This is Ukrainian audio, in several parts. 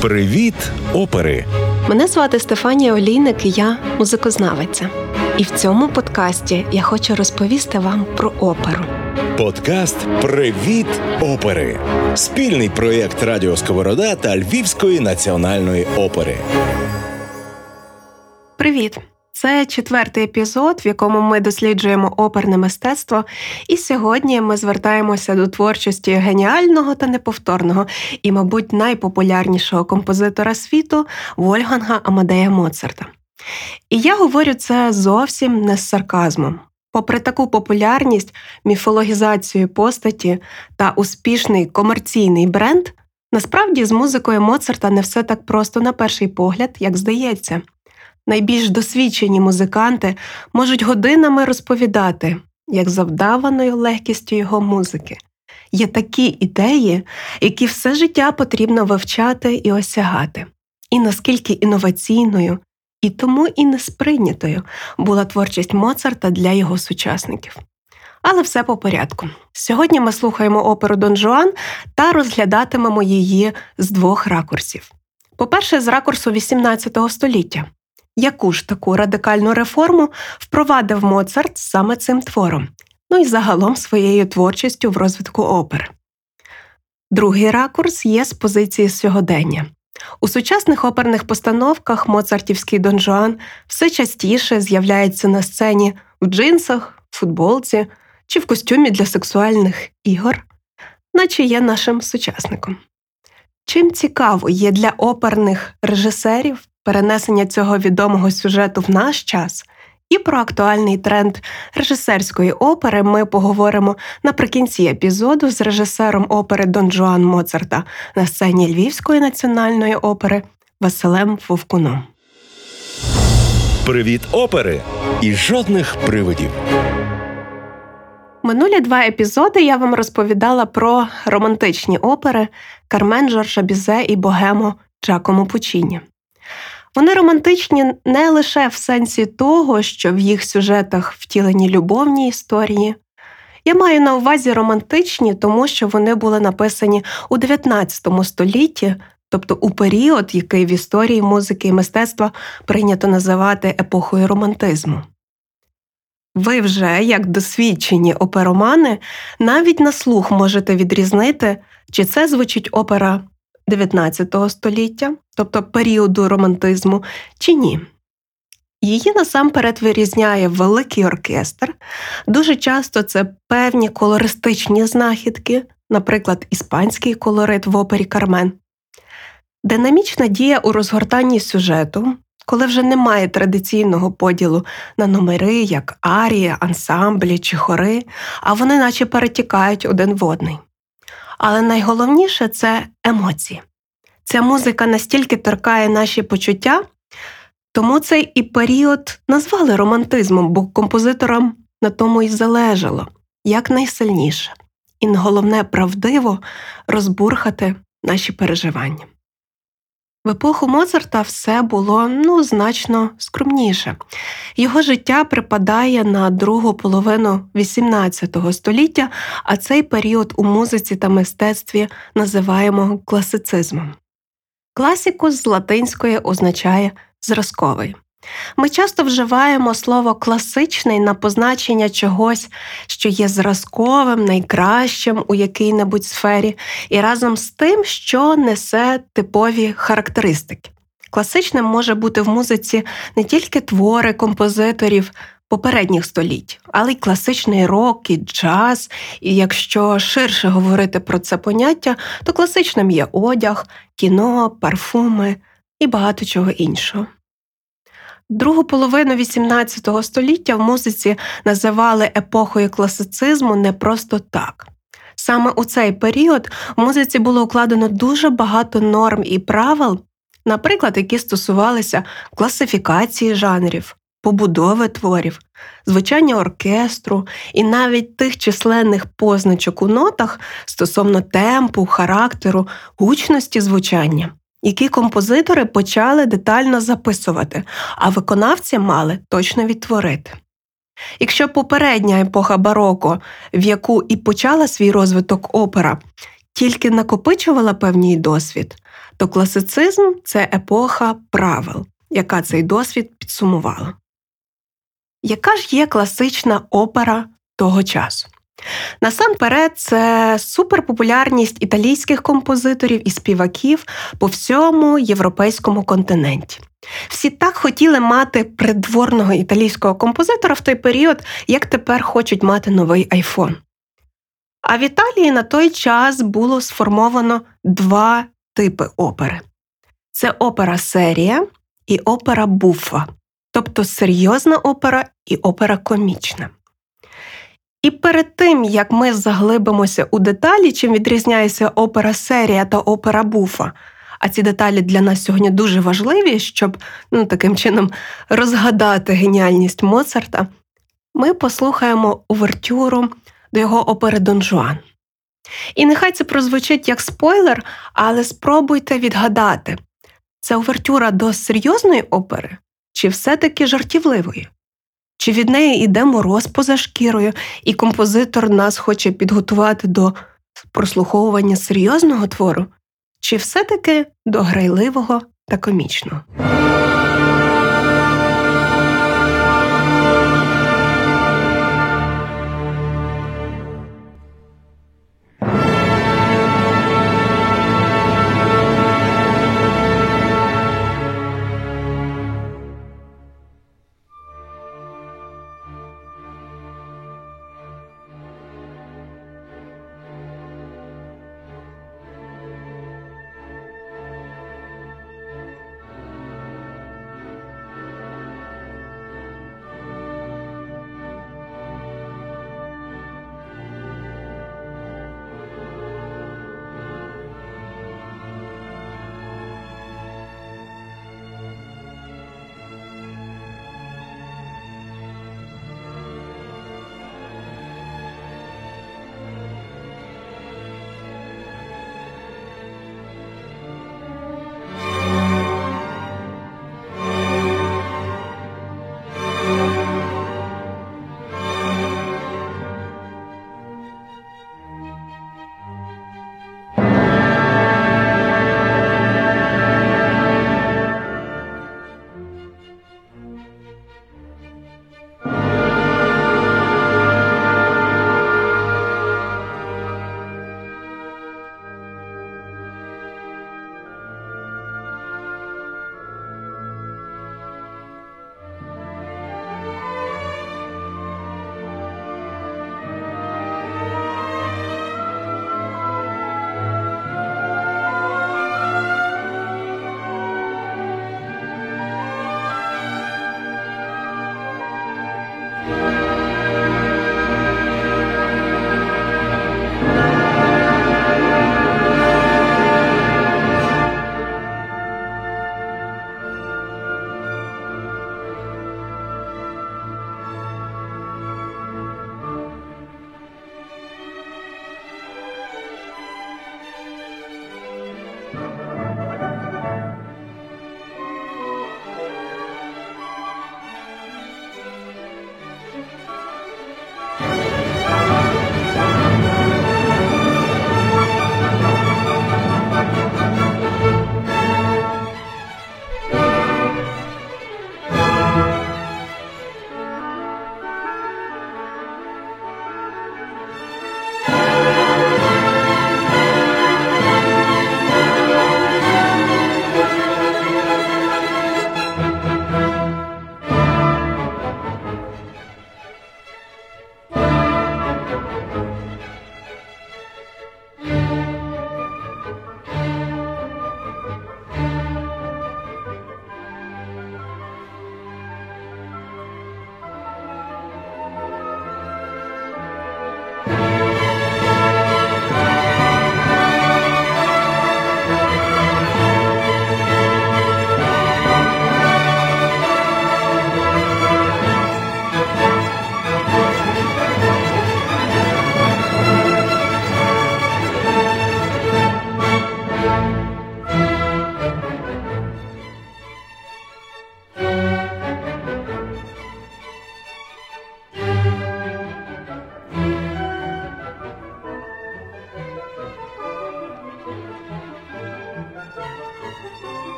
Привіт, опери! Мене звати Стефанія Олійник, і я музикознавиця. І в цьому подкасті я хочу розповісти вам про оперу. Подкаст Привіт, опери! Спільний проєкт Радіо Сковорода та Львівської національної опери. Привіт! Це четвертий епізод, в якому ми досліджуємо оперне мистецтво. І сьогодні ми звертаємося до творчості геніального та неповторного і, мабуть, найпопулярнішого композитора світу Вольганга Амадея Моцарта. І я говорю це зовсім не з сарказмом. Попри таку популярність, міфологізацію постаті та успішний комерційний бренд, насправді з музикою Моцарта не все так просто на перший погляд, як здається найбільш досвідчені музиканти можуть годинами розповідати, як завдаваною легкістю його музики. Є такі ідеї, які все життя потрібно вивчати і осягати, і наскільки інноваційною, і тому і несприйнятою була творчість Моцарта для його сучасників. Але все по порядку. Сьогодні ми слухаємо оперу Дон Жуан та розглядатимемо її з двох ракурсів. По-перше, з ракурсу XVIII століття, Яку ж таку радикальну реформу впровадив Моцарт саме цим твором, ну і загалом своєю творчістю в розвитку опери? Другий ракурс є з позиції сьогодення. У сучасних оперних постановках моцартівський Дон Жуан все частіше з'являється на сцені в джинсах, футболці чи в костюмі для сексуальних ігор, наче є нашим сучасником. Чим цікаво є для оперних режисерів перенесення цього відомого сюжету в наш час, і про актуальний тренд режисерської опери ми поговоримо наприкінці епізоду з режисером опери Дон Жуан Моцарта на сцені Львівської національної опери Василем Вовкуном. Привіт, опери! І жодних привидів. Минулі два епізоди я вам розповідала про романтичні опери Кармен Жоржа Бізе і Богемо Джакомо Пучіні. Вони романтичні не лише в сенсі того, що в їх сюжетах втілені любовні історії. Я маю на увазі романтичні, тому що вони були написані у 19 столітті, тобто у період, який в історії музики і мистецтва прийнято називати епохою романтизму. Ви вже, як досвідчені оперомани, навіть на слух можете відрізнити, чи це звучить опера 19 століття, тобто періоду романтизму, чи ні. Її насамперед вирізняє великий оркестр. Дуже часто це певні колористичні знахідки, наприклад, іспанський колорит в опері Кармен. Динамічна дія у розгортанні сюжету, коли вже немає традиційного поділу на номери, як арія, ансамблі чи хори, а вони наче перетікають один в одний. Але найголовніше це емоції. Ця музика настільки торкає наші почуття, тому цей і період назвали романтизмом, бо композиторам на тому й залежало якнайсильніше, і головне правдиво розбурхати наші переживання. В епоху Моцарта все було ну, значно скромніше. Його життя припадає на другу половину XVIII століття, а цей період у музиці та мистецтві називаємо класицизмом. Класікус з латинської означає зразковий. Ми часто вживаємо слово класичний на позначення чогось, що є зразковим, найкращим у якій-небудь сфері, і разом з тим, що несе типові характеристики. Класичним може бути в музиці не тільки твори композиторів попередніх століть, але й класичний рок, і джаз. І якщо ширше говорити про це поняття, то класичним є одяг, кіно, парфуми і багато чого іншого. Другу половину XVIII століття в музиці називали епохою класицизму не просто так. Саме у цей період в музиці було укладено дуже багато норм і правил, наприклад, які стосувалися класифікації жанрів, побудови творів, звучання оркестру і навіть тих численних позначок у нотах стосовно темпу, характеру, гучності звучання які композитори почали детально записувати, а виконавці мали точно відтворити. Якщо попередня епоха бароко, в яку і почала свій розвиток опера, тільки накопичувала певний досвід, то класицизм це епоха правил, яка цей досвід підсумувала. Яка ж є класична опера того часу? Насамперед, це суперпопулярність італійських композиторів і співаків по всьому європейському континенті. Всі так хотіли мати придворного італійського композитора в той період, як тепер хочуть мати новий айфон. А в Італії на той час було сформовано два типи опери: це опера серія і опера буфа, тобто серйозна опера і опера комічна. І перед тим, як ми заглибимося у деталі, чим відрізняється опера серія та опера буфа, а ці деталі для нас сьогодні дуже важливі, щоб ну, таким чином розгадати геніальність Моцарта, ми послухаємо увертюру до його опери Дон Жуан. І нехай це прозвучить як спойлер, але спробуйте відгадати, це увертюра до серйозної опери чи все-таки жартівливої? Чи від неї йде мороз поза шкірою, і композитор нас хоче підготувати до прослуховування серйозного твору, чи все-таки до грайливого та комічного?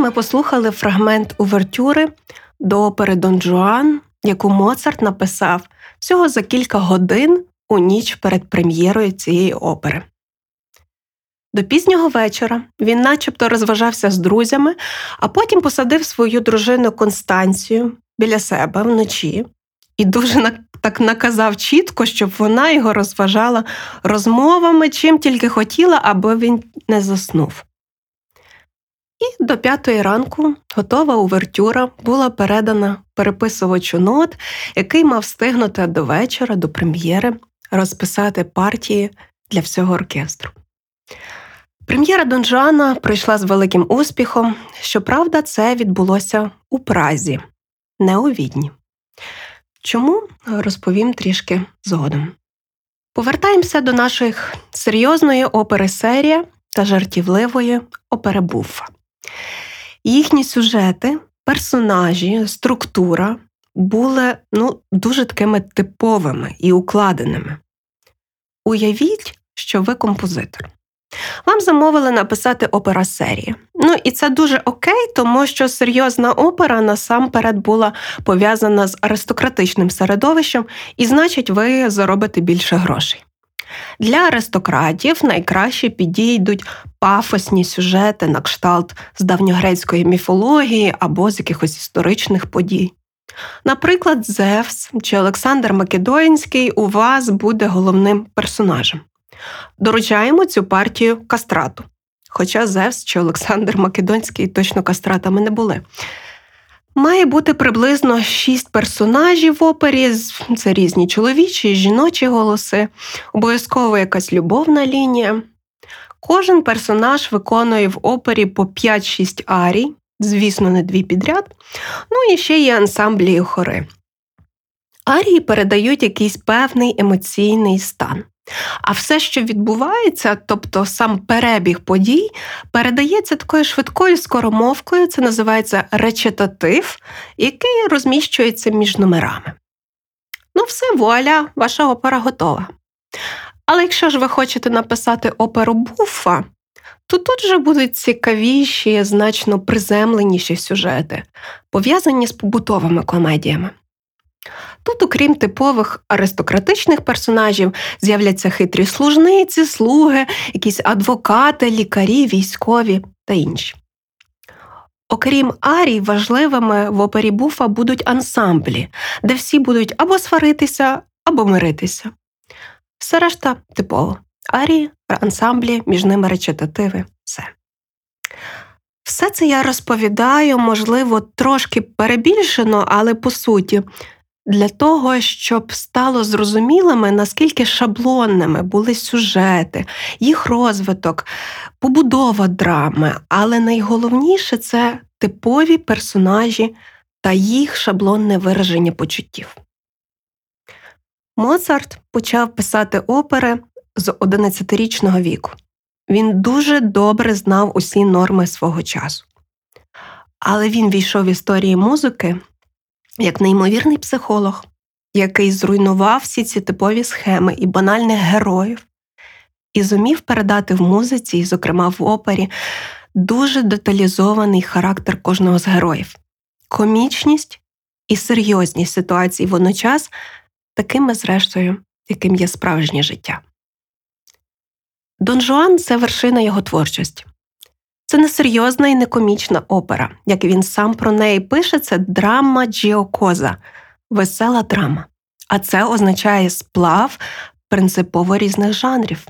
Ми послухали фрагмент увертюри до опери Дон Жуан, яку Моцарт написав всього за кілька годин у ніч перед прем'єрою цієї опери. До пізнього вечора він начебто розважався з друзями, а потім посадив свою дружину Констанцію біля себе вночі і дуже так наказав чітко, щоб вона його розважала розмовами, чим тільки хотіла, аби він не заснув. І до п'ятої ранку готова увертюра була передана переписувачу нот, який мав встигнути до вечора, до прем'єри, розписати партії для всього оркестру. Прем'єра Донжана пройшла з великим успіхом. Щоправда, це відбулося у Празі, не у Відні. Чому розповім трішки згодом. Повертаємося до наших серйозної опери серія та жартівливої опери Буффа. Їхні сюжети, персонажі, структура були ну, дуже такими типовими і укладеними. Уявіть, що ви композитор. Вам замовили написати опера серії. Ну і це дуже окей, тому що серйозна опера насамперед була пов'язана з аристократичним середовищем, і значить, ви заробите більше грошей. Для аристократів найкраще підійдуть пафосні сюжети на кшталт з давньогрецької міфології або з якихось історичних подій. Наприклад, Зевс чи Олександр Македонський у вас буде головним персонажем. Доручаємо цю партію кастрату. Хоча Зевс чи Олександр Македонський точно кастратами не були. Має бути приблизно шість персонажів в опері, це різні чоловічі, жіночі голоси, обов'язково якась любовна лінія. Кожен персонаж виконує в опері по 5-6 арій, звісно, не дві підряд. Ну і ще є ансамблі і хори. Арії передають якийсь певний емоційний стан. А все, що відбувається, тобто сам перебіг подій, передається такою швидкою скоромовкою, це називається речитатив, який розміщується між номерами. Ну, все, вуаля, ваша опера готова. Але якщо ж ви хочете написати оперу буфа, то тут же будуть цікавіші, значно приземленіші сюжети, пов'язані з побутовими комедіями. Тут, окрім типових аристократичних персонажів, з'являться хитрі служниці, слуги, якісь адвокати, лікарі, військові та інші. Окрім арій, важливими в опері буфа будуть ансамблі, де всі будуть або сваритися, або миритися. Все решта типово арії, ансамблі, між ними речитативи, все. Все це я розповідаю, можливо, трошки перебільшено, але по суті, для того, щоб стало зрозумілими, наскільки шаблонними були сюжети, їх розвиток, побудова драми, але найголовніше це типові персонажі та їх шаблонне вираження почуттів. Моцарт почав писати опери з 11-річного віку. Він дуже добре знав усі норми свого часу. Але він війшов в історії музики як неймовірний психолог, який зруйнував всі ці типові схеми і банальних героїв, і зумів передати в музиці, зокрема в опері, дуже деталізований характер кожного з героїв, комічність і серйозність ситуації водночас, такими, зрештою, яким є справжнє життя. Дон Жуан це вершина його творчості. Це не серйозна і не комічна опера, як він сам про неї пише, це драма джіокоза, весела драма. А це означає сплав принципово різних жанрів.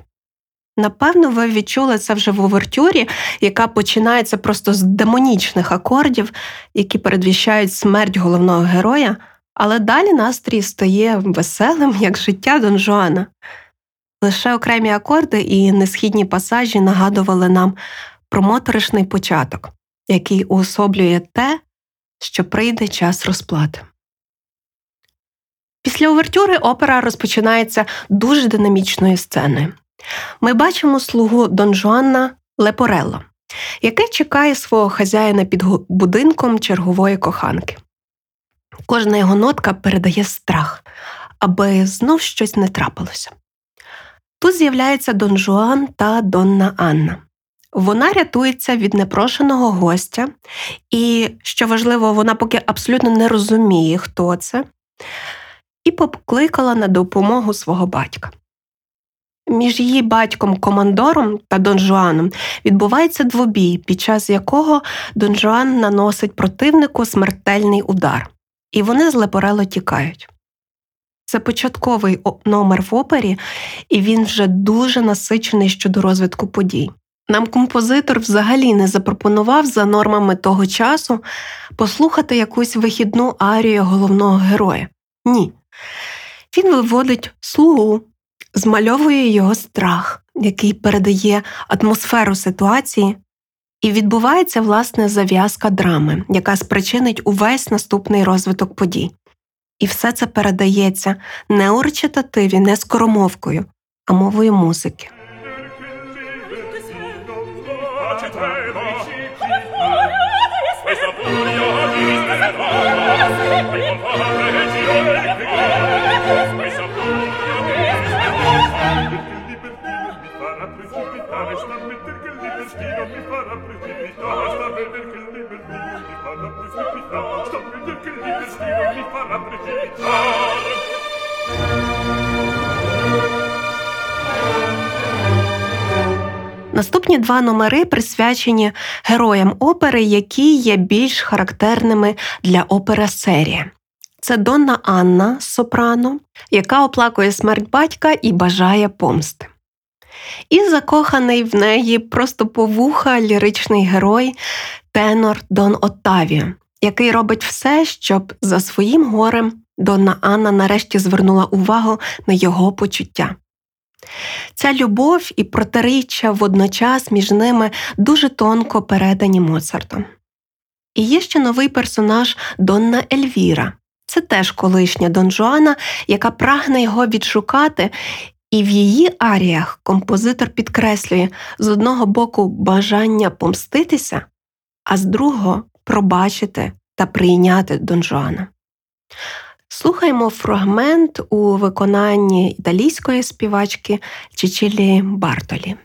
Напевно, ви відчули це вже в овертюрі, яка починається просто з демонічних акордів, які передвіщають смерть головного героя, але далі настрій стає веселим, як життя Дон Жуана. Лише окремі акорди і несхідні пасажі нагадували нам про моторошний початок, який уособлює те, що прийде час розплати. Після овертюри опера розпочинається дуже динамічною сценою. Ми бачимо слугу Дон Жуанна Лепорелло, який чекає свого хазяїна під будинком чергової коханки. Кожна його нотка передає страх, аби знов щось не трапилося. Тут з'являється Дон Жуан та Донна Анна Вона рятується від непрошеного гостя, і, що важливо, вона поки абсолютно не розуміє, хто це, і покликала на допомогу свого батька. Між її батьком-командором та Дон Жуаном відбувається двобій, під час якого Дон Жуан наносить противнику смертельний удар, і вони з Лепорело тікають. Це початковий номер в опері, і він вже дуже насичений щодо розвитку подій. Нам композитор взагалі не запропонував за нормами того часу послухати якусь вихідну арію головного героя. Ні. Він виводить слугу, змальовує його страх, який передає атмосферу ситуації, і відбувається власне зав'язка драми, яка спричинить увесь наступний розвиток подій. І все це передається не у речитативі, не скоромовкою, а мовою музики. Oh. Наступні два номери присвячені героям опери, які є більш характерними для опера серії. Це Донна Анна Сопрано, яка оплакує смерть батька і бажає помсти. І закоханий в неї просто повуха ліричний герой тенор Дон Оттавіо, який робить все, щоб за своїм горем Донна Анна нарешті звернула увагу на його почуття. Ця любов і протиріччя водночас між ними дуже тонко передані Моцартом. І є ще новий персонаж Донна Ельвіра. Це теж колишня Дон Жуана, яка прагне його відшукати, і в її аріях композитор підкреслює з одного боку бажання помститися, а з другого пробачити та прийняти Дон Жуана. Слухаємо фрагмент у виконанні італійської співачки Чичілі Бартолі.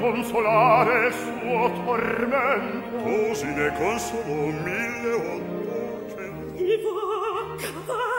consolare suo tormento. Così ne consolò mille volte. Viva cavare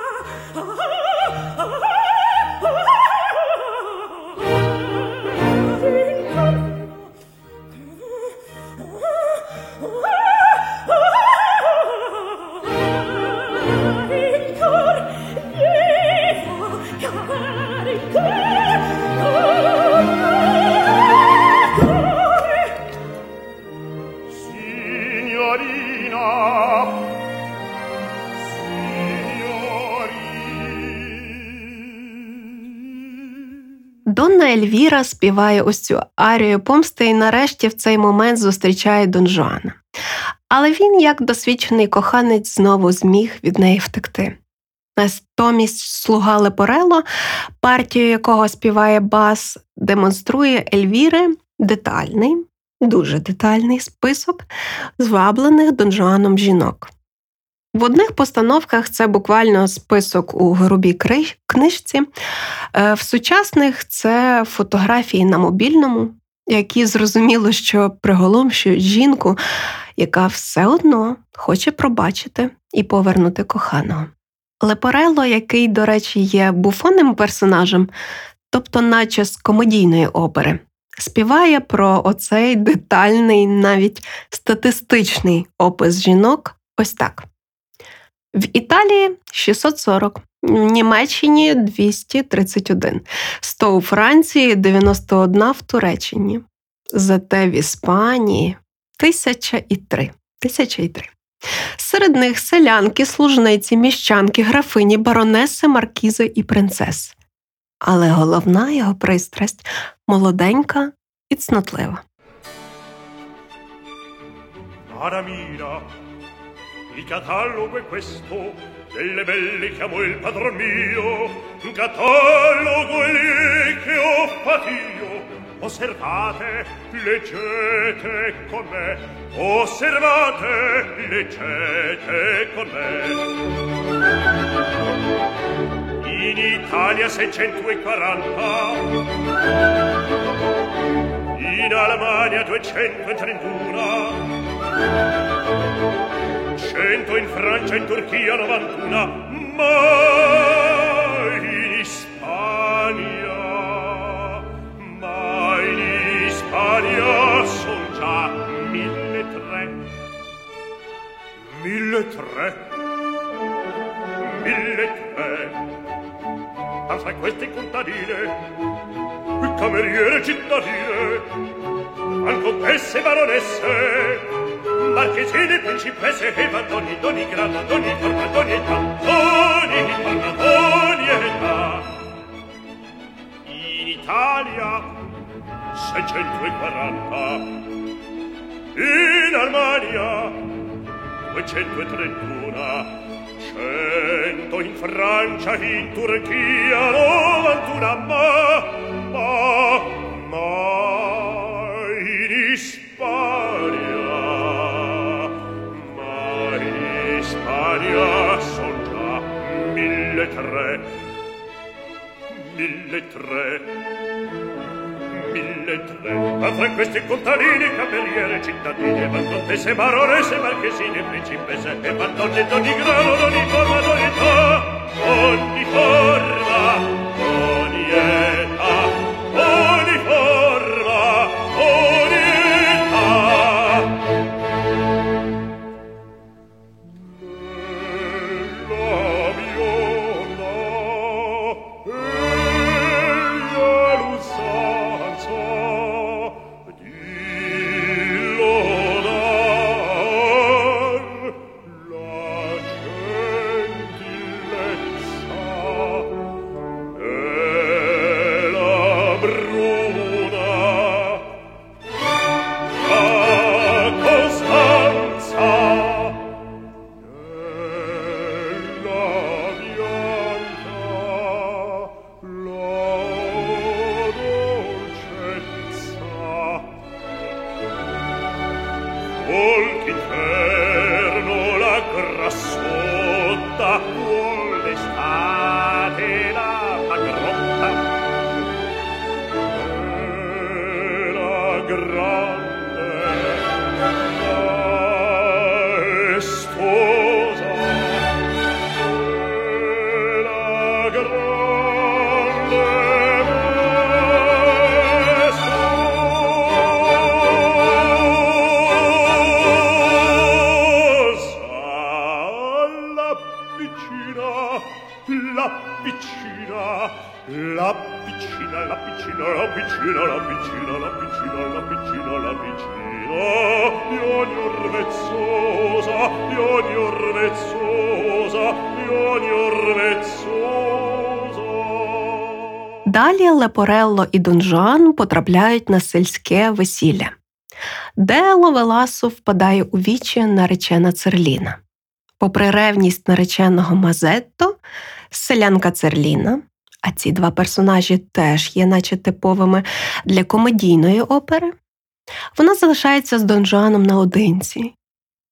Ельвіра співає ось цю арію помсти і нарешті в цей момент зустрічає Дон Жуана. Але він, як досвідчений коханець, знову зміг від неї втекти. Натомість слуга Лепорело, партію якого співає бас, демонструє Ельвіри детальний, дуже детальний список зваблених Дон Жуаном жінок. В одних постановках це буквально список у грубій книжці, е, в сучасних це фотографії на мобільному, які зрозуміло, що приголомшують жінку, яка все одно хоче пробачити і повернути коханого. Лепорело, який, до речі, є буфонним персонажем, тобто, наче з комедійної опери, співає про оцей детальний, навіть статистичний опис жінок ось так. В Італії 640, в Німеччині 231, 100 у Франції, 91 в Туреччині. Зате в Іспанії 1003. 1003. Серед них селянки, служниці, міщанки, графині, баронеси, маркізи і принцеси. Але головна його пристрасть молоденька і цнотлива. il catalogo è questo delle belle che amo il padron mio un catalogo è lì che ho fatto osservate leggete con me osservate leggete con me. In Italia 640 in Alemania 231 100 in Francia, in Turchia 91, mai in Ispania, mai in Ispania son già mille tre, mille tre, mille tre, ma fra queste contadine, cameriere cittadine, anche contesse baronesse, marchesine, principesse e vadoni, doni grado, doni forma, doni età, doni forma, doni età. In Italia, 640, in Armania, 231, 100 in Francia, in Turchia, 91, ma, ma, ma, in Ispania, aria son già mille tre mille tre mille tre. Ma fra questi contadini cameriere cittadini e contesse baronesse marchesine principesse e bandonne d'ogni grado d'ogni forma d'ogni età ogni forma. Далі і Дон Жуан потрапляють на сільське весілля, де Ловеласу впадає у вічі наречена Церліна. Попри ревність нареченого Мазетто, селянка Церліна, а ці два персонажі теж є, наче типовими для комедійної опери, вона залишається з Дон Жуаном наодинці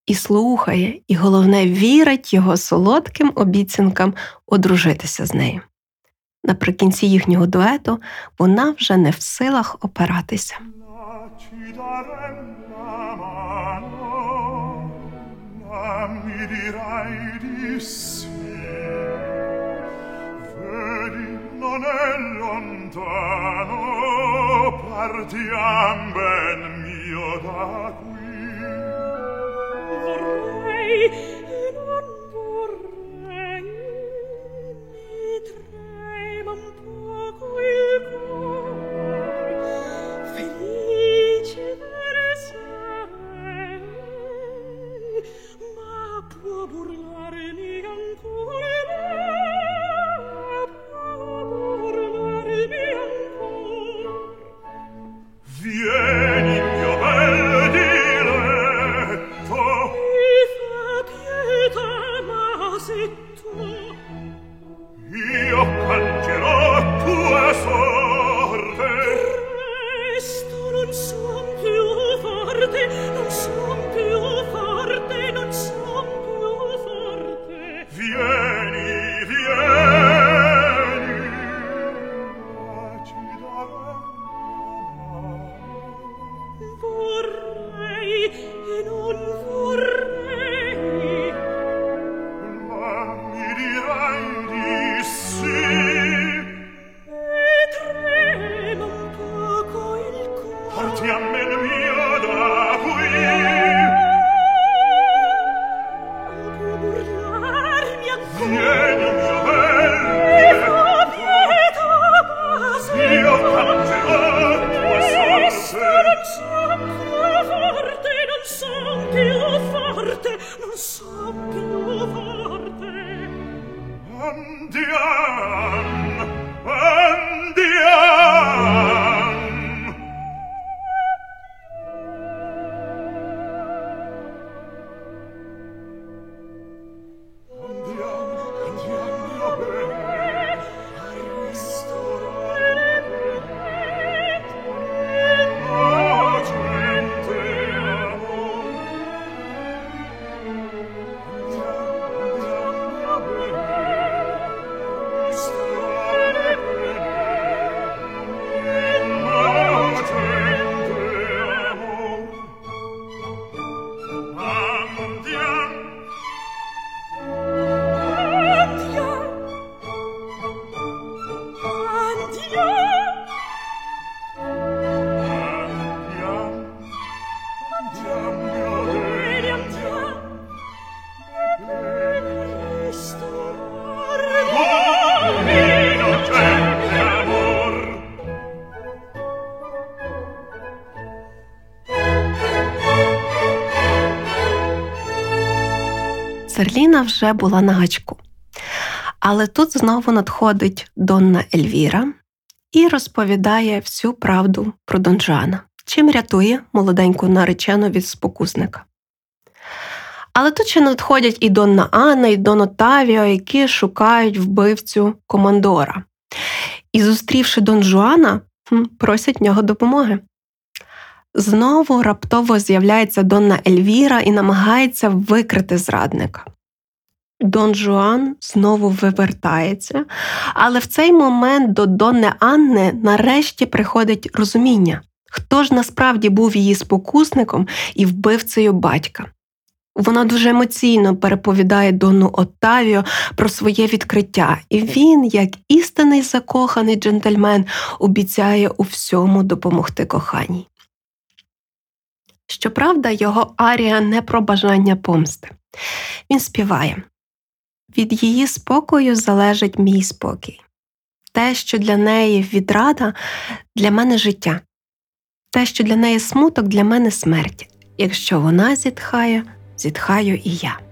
і слухає, і головне вірить його солодким обіцянкам одружитися з нею. Наприкінці їхнього дуету вона вже не в силах опиратися. partiam ben mio da qui vorrei Beep. Серліна вже була на гачку. Але тут знову надходить Донна Ельвіра і розповідає всю правду про Дон Жуана, чим рятує молоденьку наречену від спокусника. Але тут ще надходять і Донна Анна, і Дон Отавіо, які шукають вбивцю командора. І, зустрівши Дон Жуана, просять нього допомоги. Знову раптово з'являється Донна Ельвіра і намагається викрити зрадника. Дон Жуан знову вивертається, але в цей момент до Донни Анни нарешті приходить розуміння, хто ж насправді був її спокусником і вбивцею батька. Вона дуже емоційно переповідає Донну Оттавіо про своє відкриття, і він, як істинний закоханий джентльмен, обіцяє у всьому допомогти коханій. Щоправда, його арія не про бажання помсти. Він співає від її спокою залежить мій спокій. Те, що для неї відрада, для мене життя, те, що для неї смуток, для мене смерть. Якщо вона зітхає, зітхаю і я.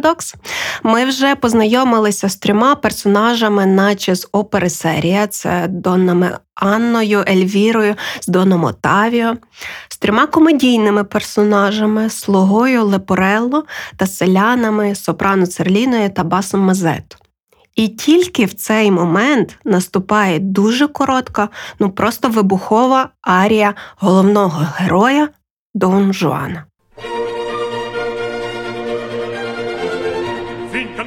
Парадокс. Ми вже познайомилися з трьома персонажами, наче з опери серія: це Доннами Анною, Ельвірою, з Доном Отавіо, з трьома комедійними персонажами слугою Лепорелло та селянами Сопрано Церліною та Басом Мазето. І тільки в цей момент наступає дуже коротка, ну просто вибухова арія головного героя Дон Жуана.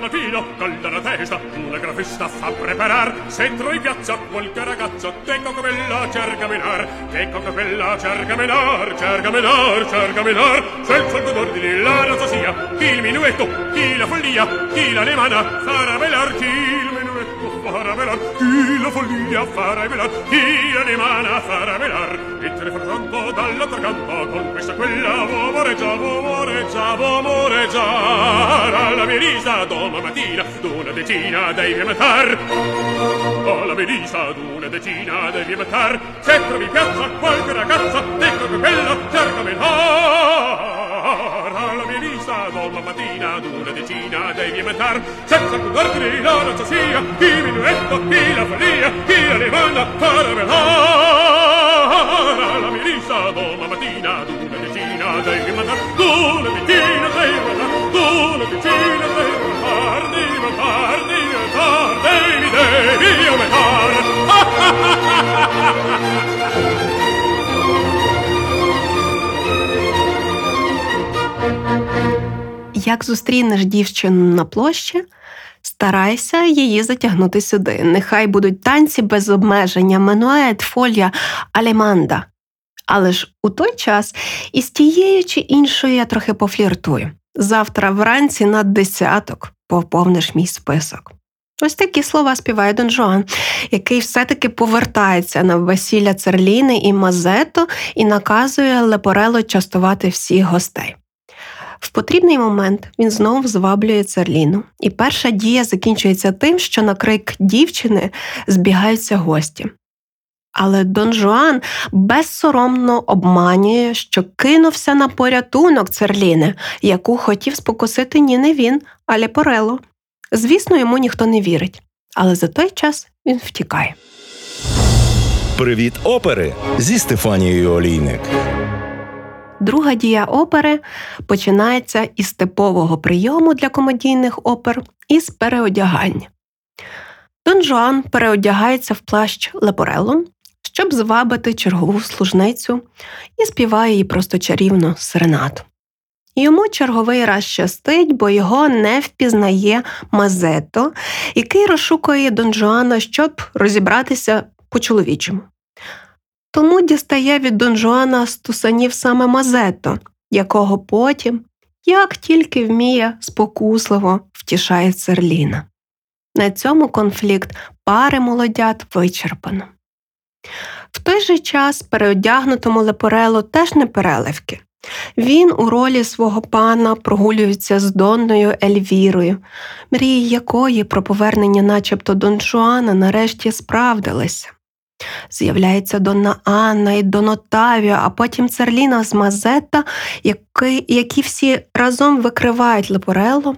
Filo, colla la testa, una gran festa fa preparar. Se in piazza qualche ragazzo, che bella cerca menar, che bella cerca menar, cerca menar, cerca menar. Senza alcun ordine la razza sia, chi il minuetto, chi la follia, chi la lemana, farà velar, chi il farà velar, chi la follia farà velar, chi la lemana farà velar. Mentre frattanto dall'altro canto, con questa quella uomoreggia, uomoreggia, uomoreggiare. Alla Melisa domattina, d'una decina devi matar. Alla Melisa d'una decina devi matar. Se trovi piazza qualche ragazza, ecco che bella, cerca menar. Alla Melisa domattina, d'una decina devi matar. Senza guardare la razza sia, chi minuetto, chi la follia, chi la rimanda, para velar. Alla Melisa domattina, d'una decina devi matar. D'una decina devi matar, d'una decina devi matar, devi matar, devi matar, devi, devi aumentar. Як зустрінеш дівчину на площі, старайся її затягнути сюди. Нехай будуть танці без обмеження, менует, фолія, алеманда. Але ж у той час із тією чи іншою я трохи пофліртую. Завтра вранці на десяток поповниш мій список. Ось такі слова співає Дон Жуан, який все-таки повертається на весілля Церліни і Мазето і наказує Лепорело частувати всіх гостей. В потрібний момент він знову зваблює Церліну, і перша дія закінчується тим, що на крик дівчини збігаються гості. Але Дон Жуан безсоромно обманює, що кинувся на порятунок Церліни, яку хотів спокусити ні не він, а Лепорело. Звісно, йому ніхто не вірить, але за той час він втікає. Привіт опери зі Стефанією Олійник. Друга дія опери починається із типового прийому для комедійних опер із переодягання. Дон Жуан переодягається в плащ Лепорелло, щоб звабити чергову служницю і співає їй просто чарівно серенату. Йому черговий раз щастить, бо його не впізнає Мазето, який розшукує Дон Жуана, щоб розібратися по-чоловічому. Тому дістає від Дон Жуана стусанів саме Мазето, якого потім, як тільки вміє, спокусливо втішає Церліна. На цьому конфлікт пари молодят вичерпано. В той же час переодягнутому Лепорело теж не переливки. Він у ролі свого пана прогулюється з Донною Ельвірою, мрії якої про повернення, начебто Дон Жуана, нарешті справдилися. З'являється Донна Анна і Дон Отавіо, а потім Церліна з Мазетта, які, які всі разом викривають Лепорелло,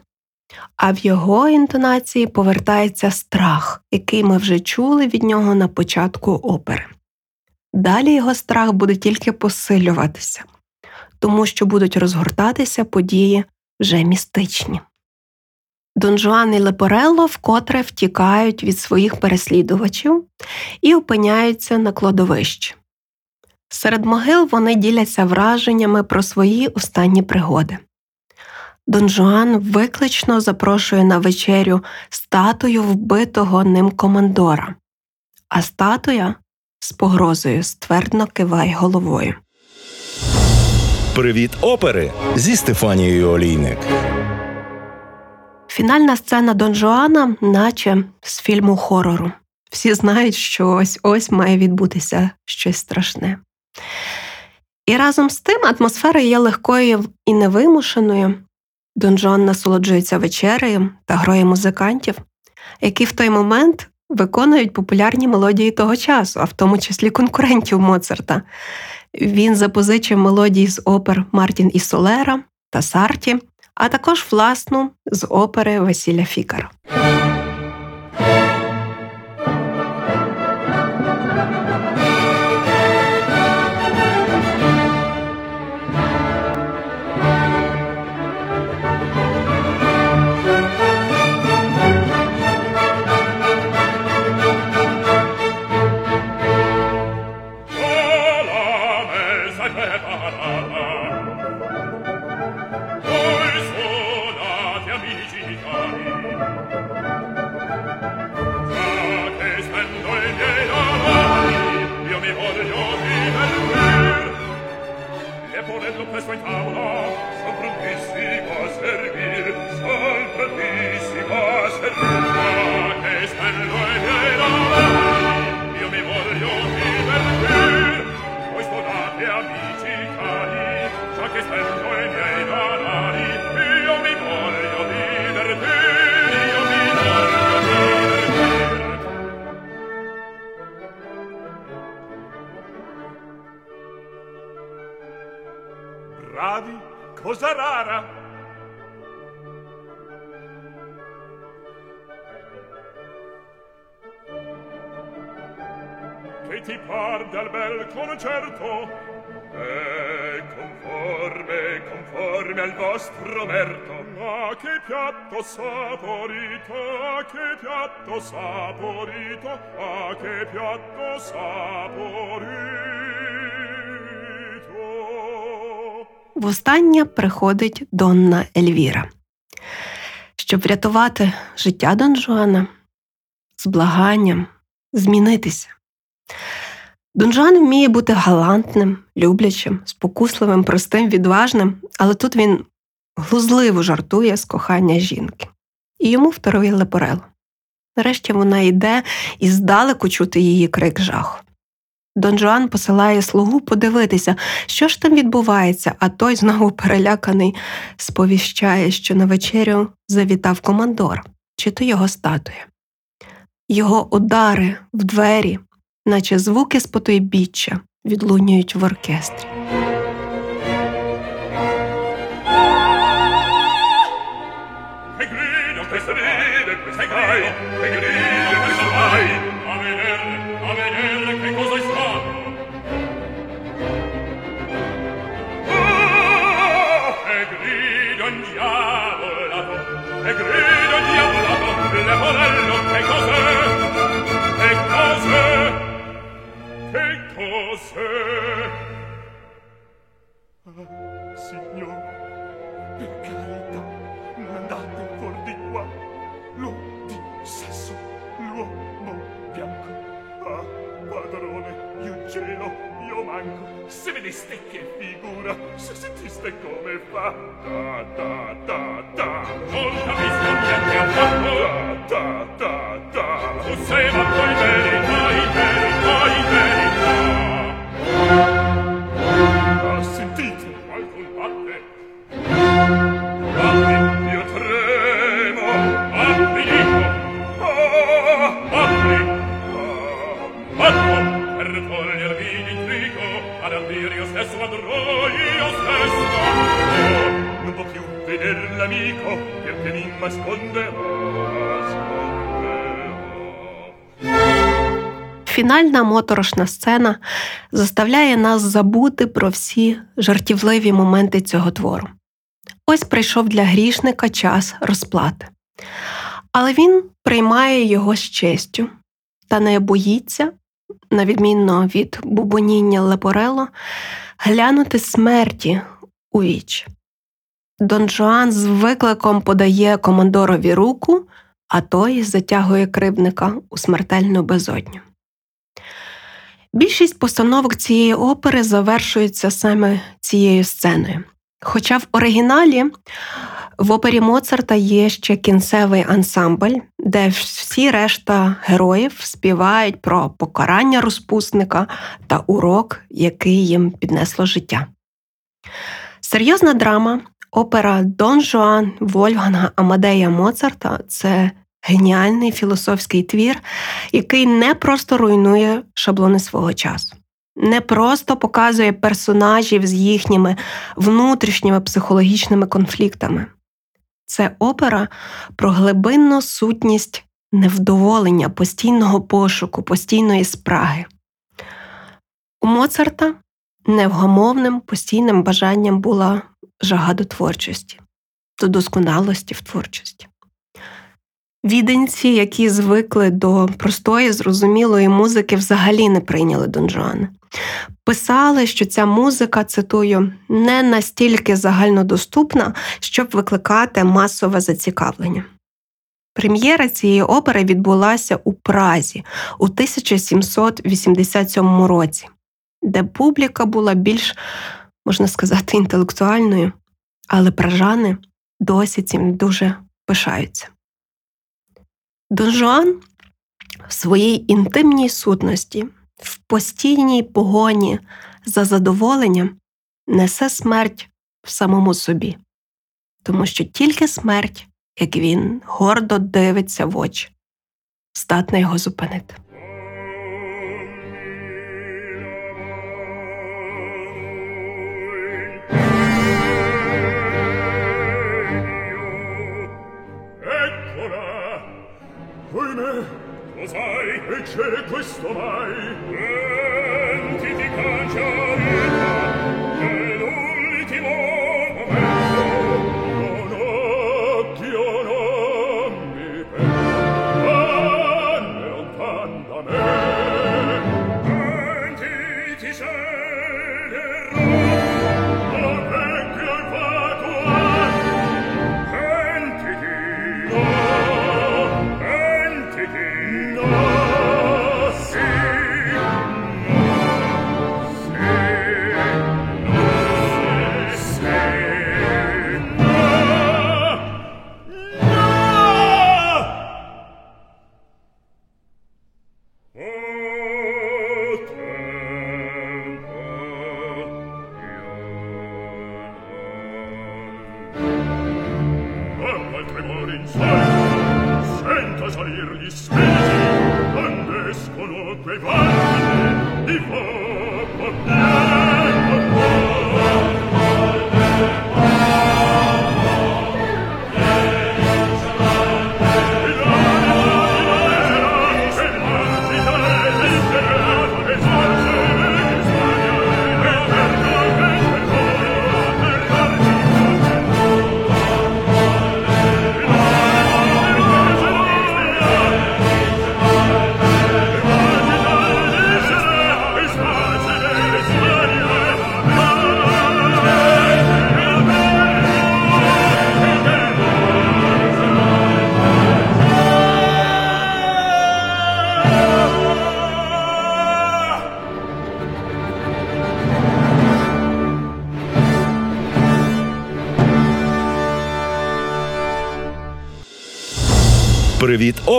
а в його інтонації повертається страх, який ми вже чули від нього на початку опери. Далі його страх буде тільки посилюватися, тому що будуть розгортатися події вже містичні. Дон Жуан і Лепорелло вкотре втікають від своїх переслідувачів і опиняються на кладовищі. Серед могил вони діляться враженнями про свої останні пригоди. Дон Жуан виклично запрошує на вечерю статую вбитого ним командора, а статуя з погрозою ствердно киває головою. Привіт опери зі Стефанією Олійник. Фінальна сцена Дон Жуана, наче з фільму хорору. Всі знають, що ось ось має відбутися щось страшне. І разом з тим атмосфера є легкою і невимушеною. Дон Жуан насолоджується вечерею та грою музикантів, які в той момент виконують популярні мелодії того часу, а в тому числі конкурентів Моцарта. Він запозичив мелодії з опер Мартін і Солера та Сарті, а також власну з опери Василя Фікара. Востаннє приходить Донна Ельвіра, щоб врятувати життя Дон Жуана з благанням змінитися. Дон Жуан вміє бути галантним, люблячим, спокусливим, простим, відважним, але тут він глузливо жартує з кохання жінки. І йому вторує Лепорело. Нарешті вона йде і здалеку чути її крик жаху. Дон Жуан посилає слугу подивитися, що ж там відбувається, а той знову переляканий сповіщає, що на вечерю завітав командор, чи то його статуя. Його удари в двері, наче звуки з відлунюють в оркестрі. Ah, signor, per carità, non andate fuori di qua. L'uomo di sesso, l'uomo bianco. Ah, padrone, io gelo, io manco. Se vedeste che figura, se sentiste come fa. Da, da, da, da. Non capisco niente affatto. Da, da, da, da. Tu sei matto in verità, in verità, in verità. Ah, sentite, l'amico, perché mi nasconderò. Фінальна моторошна сцена заставляє нас забути про всі жартівливі моменти цього твору. Ось прийшов для грішника час розплати. Але він приймає його з честю та не боїться, на відмінно від бубоніння Лепорело, глянути смерті у віч. Дон Жуан з викликом подає командорові руку, а той затягує кривдника у смертельну безодню. Більшість постановок цієї опери завершується саме цією сценою. Хоча в оригіналі в опері Моцарта є ще кінцевий ансамбль, де всі решта героїв співають про покарання розпусника та урок, який їм піднесло життя. Серйозна драма, опера Дон Жуан Вольфганга Амадея Моцарта це геніальний філософський твір, який не просто руйнує шаблони свого часу, не просто показує персонажів з їхніми внутрішніми психологічними конфліктами, Це опера про глибинну сутність невдоволення, постійного пошуку, постійної спраги. У Моцарта невгамовним постійним бажанням була жага до творчості, до досконалості в творчості. Віденці, які звикли до простої, зрозумілої музики, взагалі не прийняли Дон Жуана. Писали, що ця музика, цитую, не настільки загальнодоступна, щоб викликати масове зацікавлення. Прем'єра цієї опери відбулася у Празі у 1787 році, де публіка була більш, можна сказати, інтелектуальною, але пражани досі цим дуже пишаються. Дон Жуан в своїй інтимній сутності, в постійній погоні за задоволенням несе смерть в самому собі, тому що тільки смерть, як він гордо дивиться в очі, здатна його зупинити. e c'è questo mai? Venti di canciari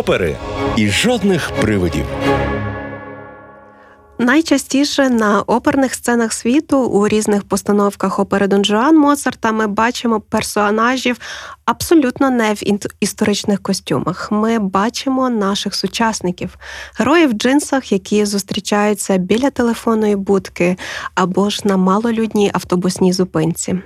опери і жодних привидів. Найчастіше на оперних сценах світу у різних постановках опери Дон Жуан Моцарта ми бачимо персонажів абсолютно не в історичних костюмах. Ми бачимо наших сучасників, героїв в джинсах, які зустрічаються біля телефонної будки або ж на малолюдній автобусній зупинці.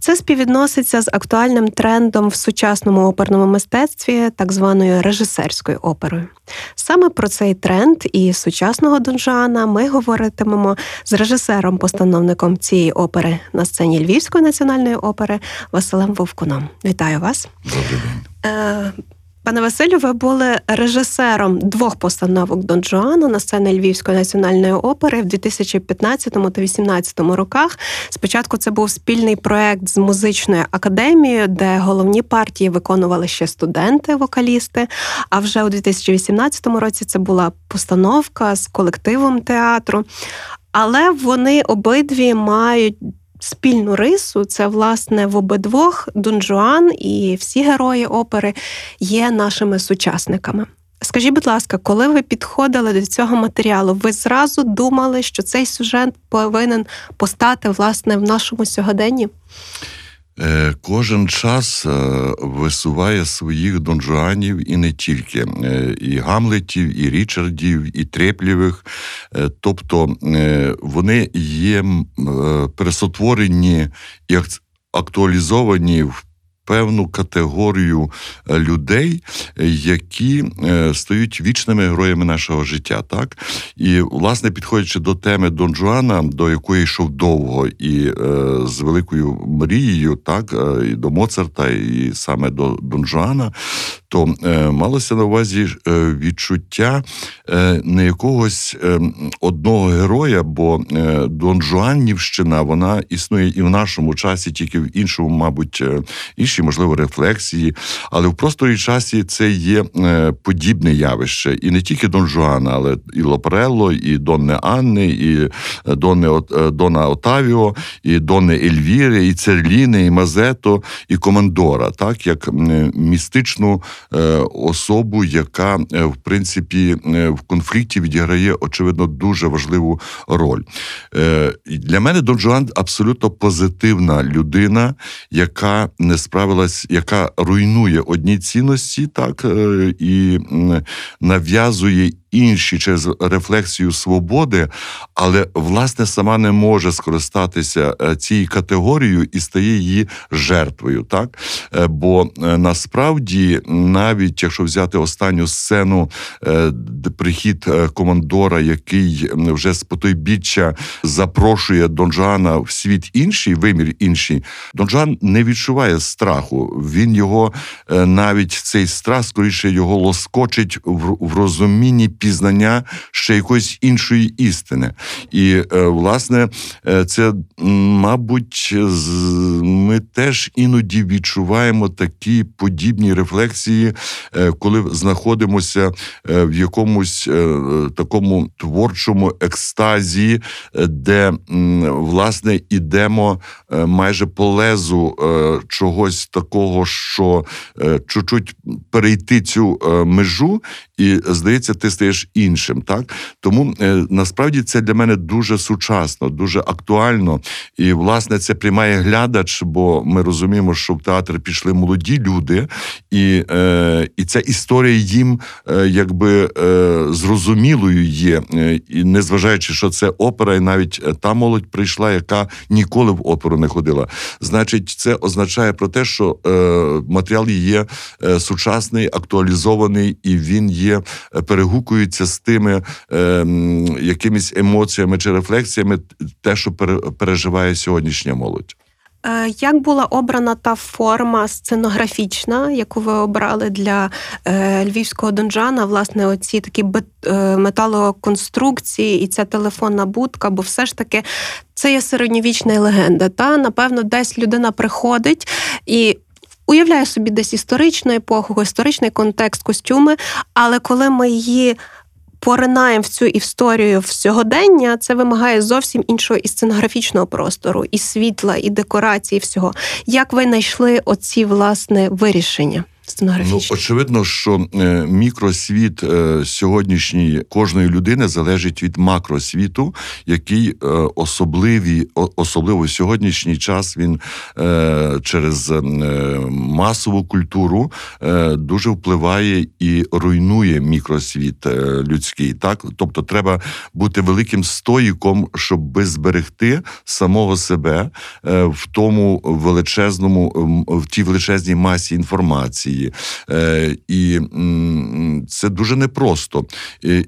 Це співвідноситься з актуальним трендом в сучасному оперному мистецтві, так званою режисерською оперою. Саме про цей тренд і сучасного донжана ми говоритимемо з режисером-постановником цієї опери на сцені Львівської національної опери Василем Вовкуном. Вітаю вас. Добрий день. Пане Василю, ви були режисером двох постановок Дон Жуана на сцені Львівської національної опери в 2015 та 2018 роках. Спочатку це був спільний проект з музичною академією, де головні партії виконували ще студенти-вокалісти. А вже у 2018 році це була постановка з колективом театру. Але вони обидві мають спільну рису. Це, власне, в обидвох Дон Жуан і всі герої опери є нашими сучасниками. Скажіть, будь ласка, коли ви підходили до цього матеріалу, ви зразу думали, що цей сюжет повинен постати власне в нашому сьогоденні? Е, Кожен час е, висуває своїх донжуанів і не тільки Е, і Гамлетів, і Річардів, і Треплєвих. Е, Тобто вони є пересотворені і актуалізовані в певну категорію е, людей, які е, стають вічними героями нашого життя. Так і власне підходячи до теми Дон Жуана, до якої йшов довго, і е, з великою мрією, так е, і до Моцарта, і саме до Дон Жуана, то е, малося на увазі е, відчуття е, не якогось одного героя, бо донжуанівщина вона існує і в нашому часі, тільки в іншому, мабуть, інші, можливо, рефлексії. Але в просторі часі це є подібне явище. І не тільки Дон Жуана, але і Лепорелло, і Донни Анни, і Донне Дона Отавіо, і Донне Ельвіри, і Церліни, і Мазето, і Командора, так як містичну особу, яка е, в принципі е, в конфлікті відіграє очевидно дуже важливу роль. Е, Для мене Дон Жуан абсолютно позитивна людина, яка не справилась, яка руйнує одні цінності, так е, і нав'язує інші через рефлексію свободи, але власне сама не може скористатися е, цією категорією і стає її жертвою. Так Е, бо е, насправді, навіть якщо взяти останню сцену, е, прихід е, командора, який вже з потойбіччя запрошує Дон Жуана в світ інший, вимір інший, Дон Жуан не відчуває страху. Він його е, навіть цей страх, скоріше його лоскочить в, розумінні пізнання ще якоїсь іншої істини. І власне це, мабуть, ми теж іноді відчуваємо такі подібні рефлексії, е, коли знаходимося е, в якомусь е, такому творчому екстазі, де власне ідемо майже по лезу чогось такого, що чуть-чуть перейти цю межу, і здається, ти стаєш іншим. Так тому насправді це для мене дуже сучасно, дуже актуально. І власне це приймає глядач, бо ми розуміємо, що в театр пішли молоді люди, і, е, і ця історія їм е, якби е, зрозумілою є, і незважаючи, що це опера, і навіть та молодь прийшла, яка ніколи в оперу не ходила. Значить, це означає про те, що матеріал є сучасний, актуалізований, і він є перегукується з тими якимись емоціями чи рефлексіями, те, що пере- переживає сьогоднішня молодь. Е, Як була обрана та форма сценографічна, яку ви обрали для е, львівського донжана? Власне, оці такі е, металоконструкції і ця телефонна будка, бо все ж таки це є середньовічна легенда. Та напевно, десь людина приходить і. Уявляє собі десь історичну епоху, історичний контекст, костюми, але коли ми її поринаємо в цю історію в сьогодення, це вимагає зовсім іншого і сценографічного простору, і світла, і декорації, і всього. Як ви знайшли оці власне вирішення Ну, очевидно, що е, мікросвіт е, сьогоднішньої кожної людини залежить від макросвіту, який е, особливі, особливо в сьогоднішній час він через масову культуру дуже впливає і руйнує мікросвіт людський. Так, тобто, треба бути великим стоїком, щоб зберегти самого себе в тому величезному, в тій величезній масі інформації. Е, І це дуже непросто.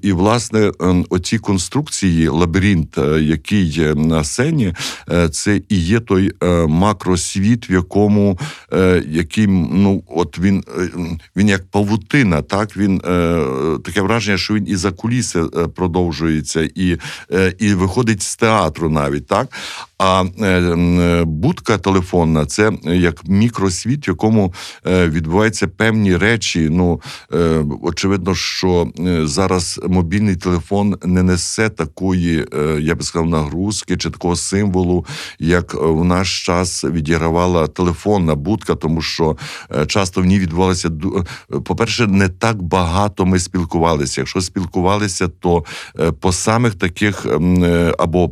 І, власне, ем, оці конструкції, лабіринт, е, який є на сцені, е, це і є той макросвіт, в якому який, ну, от він, він як павутина, так він таке враження, що він і за куліси продовжується, і, і виходить з театру навіть так. А е, будка телефонна це як мікросвіт, в якому е, відбуваються певні речі. Ну е, очевидно, що е, зараз мобільний телефон не несе такої, е, я би сказав, нагрузки чи такого символу, як е, в наш час відігравала телефонна будка, тому що е, часто в ній відбувалося е, по-перше, не так багато ми спілкувалися. Якщо спілкувалися, то е, по самих таких е, або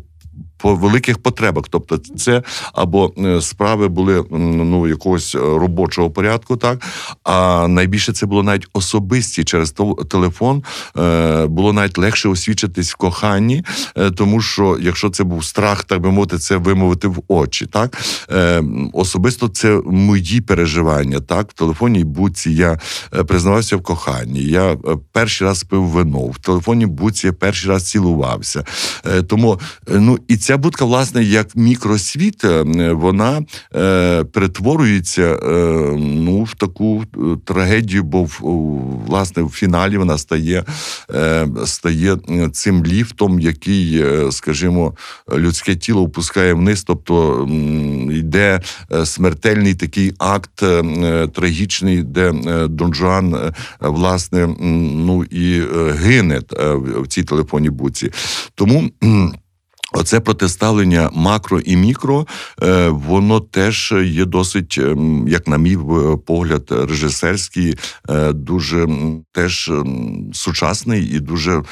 по великих потребах. Тобто, це або е, справи були ну якогось е, робочого порядку, так а найбільше це було навіть особисті через телефон. е, Було навіть легше освічитись в коханні, тому що якщо це був страх, так би мовити, це вимовити в очі. Так особисто це мої переживання. Так, в телефонній будці я признавався в коханні. Я перший раз пив вино. В телефонній будці я перший раз цілувався. Тому ну і ця будка, власне, як мікросвіт, е, вона е, перетворюється е, ну, в таку е, трагедію, бо в, власне в фіналі вона стає, е, стає цим ліфтом, який, е, скажімо, людське тіло опускає вниз, тобто йде смертельний такий акт трагічний, де Дон Жуан, власне, ну і гине в цій телефонній буці. Тому. Оце протиставлення макро і мікро, е, воно теж є досить, ем, як на мій е, погляд, режисерський, е, дуже теж ем, сучасний і дуже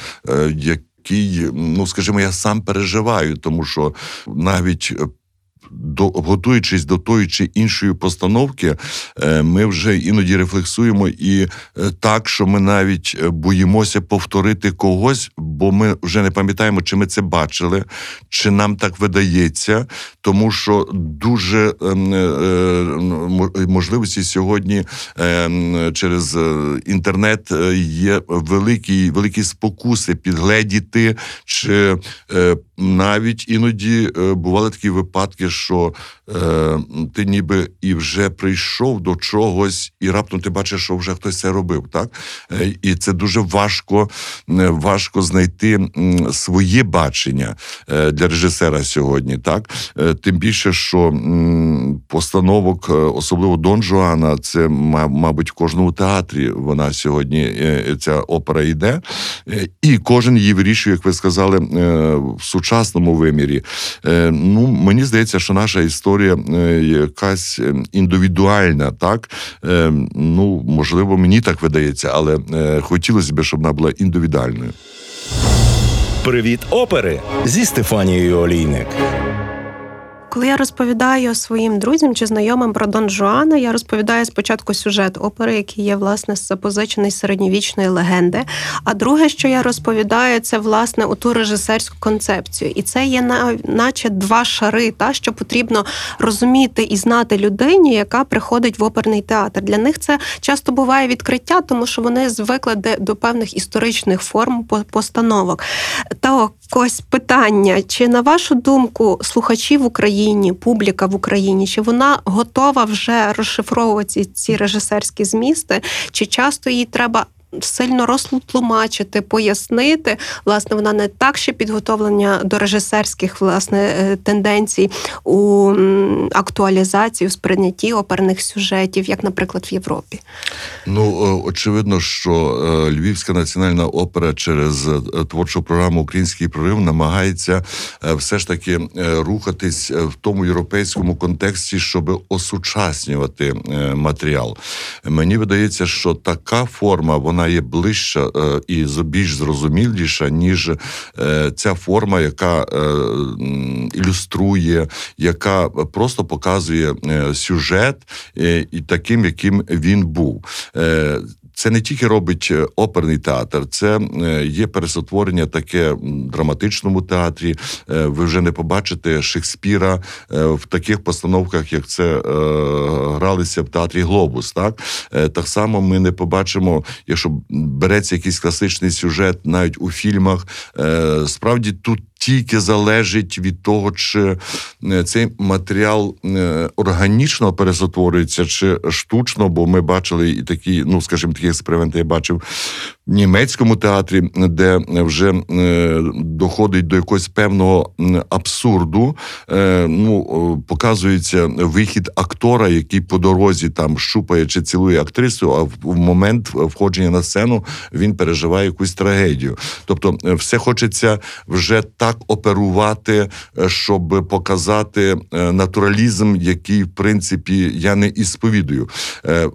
який, ну скажімо, я сам переживаю, тому що навіть. До готуючись до тої чи іншої постановки, е, ми вже іноді рефлексуємо і е, так, що ми навіть е, боїмося повторити когось, бо ми вже не пам'ятаємо, чи ми це бачили, чи нам так видається, тому що дуже ем, можливості сьогодні ем, через інтернет є великі, великі спокуси підгледіти, чи навіть іноді е, бували такі випадки, що е, ти ніби і вже прийшов до чогось, і раптом ти бачиш, що вже хтось це робив. Так? Е, І це дуже важко, важко знайти своє бачення е, для режисера сьогодні. Так? Тим більше, що постановок, особливо Дон Жуана, це, ма- мабуть, в кожному театрі вона сьогодні ця опера йде. І кожен її вирішує, як ви сказали, в сучасному вимірі. Е, Ну, мені здається, що наша історія е, якась е, індивідуальна, так ну можливо, мені так видається, але хотілося б, щоб вона була індивідуальною. Привіт, опери зі Стефанією Олійник. Коли я розповідаю своїм друзям чи знайомим про Дон Жуана, я розповідаю спочатку сюжет опери, який є власне запозичений середньовічної легенди. А друге, що я розповідаю, це власне у ту режисерську концепцію. І це є на, наче два шари, та що потрібно розуміти і знати людині, яка приходить в оперний театр. Для них це часто буває відкриття, тому що вони звикли до певних історичних форм по- постановок. То ось питання: чи на вашу думку слухачі в Україні, публіка в Україні, чи вона готова вже розшифровувати ці режисерські змісти, чи часто їй треба? Сильно розтлумачити, пояснити, власне, вона не так ще підготовлення до режисерських власне е, тенденцій у м, акtuалізації, у сприйнятті оперних сюжетів, як, наприклад, в Європі. Ну, е, очевидно, що е, Львівська національна опера через творчу програму Український прорив намагається все ж таки рухатись в тому європейському контексті, щоб осучаснювати матеріал. Мені видається, що така форма вона є ближча е, і більш зрозуміліша, ніж е, ця форма, яка е, ілюструє, яка просто показує сюжет і таким, яким він був. Це не тільки робить е, оперний театр, це е, є пересотворення таке в драматичному театрі. Е, Ви вже не побачите Шекспіра в таких постановках, як це гралися в театрі Глобус. Так так само ми не побачимо, якщо береться якийсь класичний сюжет, навіть у фільмах. Справді тут. Тільки залежить від того, чи е, цей матеріал е, органічно пересотворюється, чи штучно, бо ми бачили і такі, ну скажімо, такі експерименти я бачив німецькому театрі, де вже е, доходить до якогось певного абсурду. Е, Ну, показується вихід актора, який по дорозі там щупає чи цілує актрису, а в, момент входження на сцену він переживає якусь трагедію. Тобто, е, все хочеться вже так оперувати, щоб показати натуралізм, який, в принципі, я не ісповідую.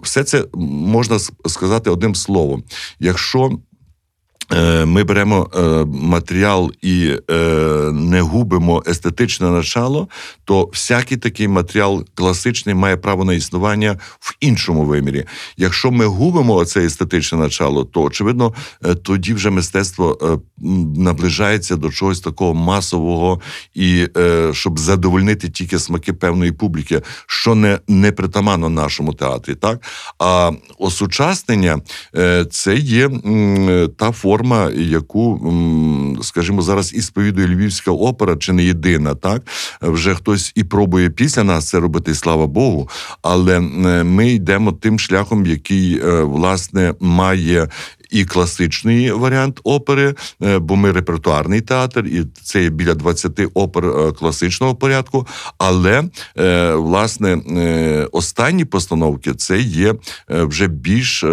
Все це можна сказати одним словом. Якщо ми беремо е, матеріал і е, не губимо естетичне начало, то всякий такий матеріал класичний має право на існування в іншому вимірі. Якщо ми губимо оце естетичне начало, то очевидно е, тоді вже мистецтво е, наближається до чогось такого масового і е, щоб задовольнити тільки смаки певної публіки, що не, не притаманно нашому театрі. Так а осучаснення е, це є та форма, яку, скажімо, зараз і сповідує Львівська опера, чи не єдина, так вже хтось і пробує після нас це робити, слава Богу. Але ми йдемо тим шляхом, який е, власне має. І класичний варіант опери, е, бо ми репертуарний театр, і це є біля 20 опер е, класичного порядку. Але е, власне останні постановки це є вже більш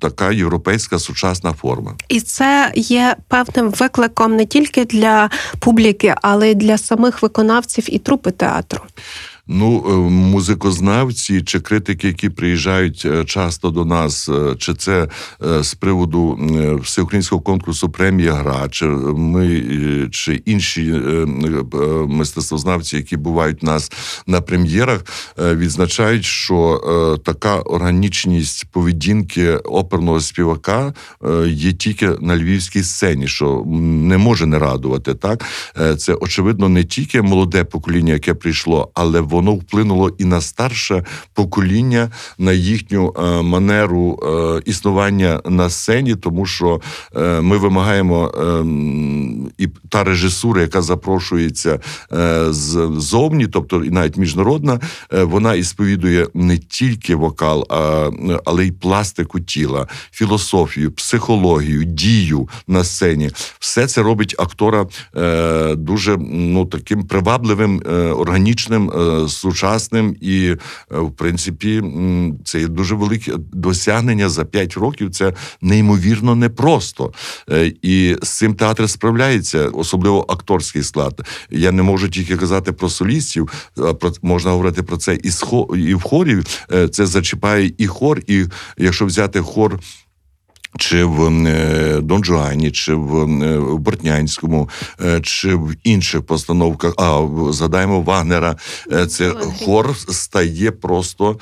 така європейська сучасна форма. І це є певним викликом не тільки для публіки, але й для самих виконавців і трупи театру. Ну, е, музикознавці чи критики, які приїжджають е, часто до нас, е, чи це з приводу всеукраїнського конкурсу премія гра, чи ми чи інші мистецтвознавці, які бувають у нас на прем'єрах, відзначають, що така органічність поведінки оперного співака є тільки на львівській сцені, що не може не радувати. Так це очевидно не тільки молоде покоління, яке прийшло, але воно вплинуло і на старше покоління, на їхню е, манеру е, існування на сцені, тому що е, ми вимагаємо е, і та режисура, яка запрошується ззовні, тобто і навіть міжнародна, вона і сповідує не тільки вокал, але й пластику тіла, філософію, психологію, дію на сцені. Все це робить актора дуже ну таким привабливим, органічним, сучасним, і е, в принципі це є дуже велике досягнення за 5 років. Це неймовірно непросто. Е, і з цим театр справляється, особливо акторський склад. Я не можу тільки казати про солістів, а про можна говорити про це і з і в хорі. Е, Це зачіпає і хор, і якщо взяти хор. Чи в е, Дон Жуані, чи в, е, Бортнянському, е, чи в інших постановках, а згадаємо Вагнера, це хор стає просто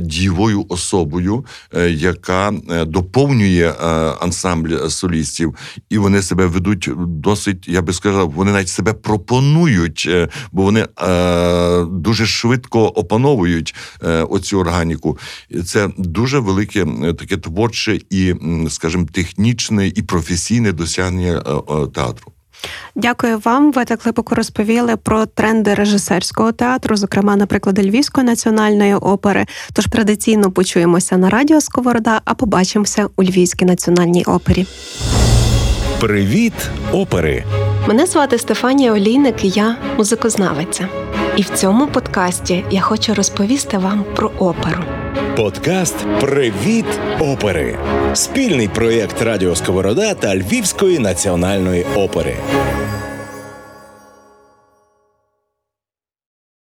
дієвою особою, яка доповнює ансамбль солістів, і вони себе ведуть досить, я би сказав, вони навіть себе пропонують, бо вони дуже швидко опановують оцю органіку. Це дуже велике таке творче і, скажімо, технічне і професійне досягнення е, е, театру. Дякую вам. Ви так глибоко розповіли про тренди режисерського театру, зокрема наприклад, Львівської національної опери. Тож традиційно почуємося на радіо Сковорода, а побачимося у Львівській національній опері. Привіт, опери! Мене звати Стефанія Олійник, і я музикознавиця. І в цьому подкасті я хочу розповісти вам про оперу. Подкаст Привіт, опери! Спільний проєкт Радіо Сковорода та Львівської національної опери.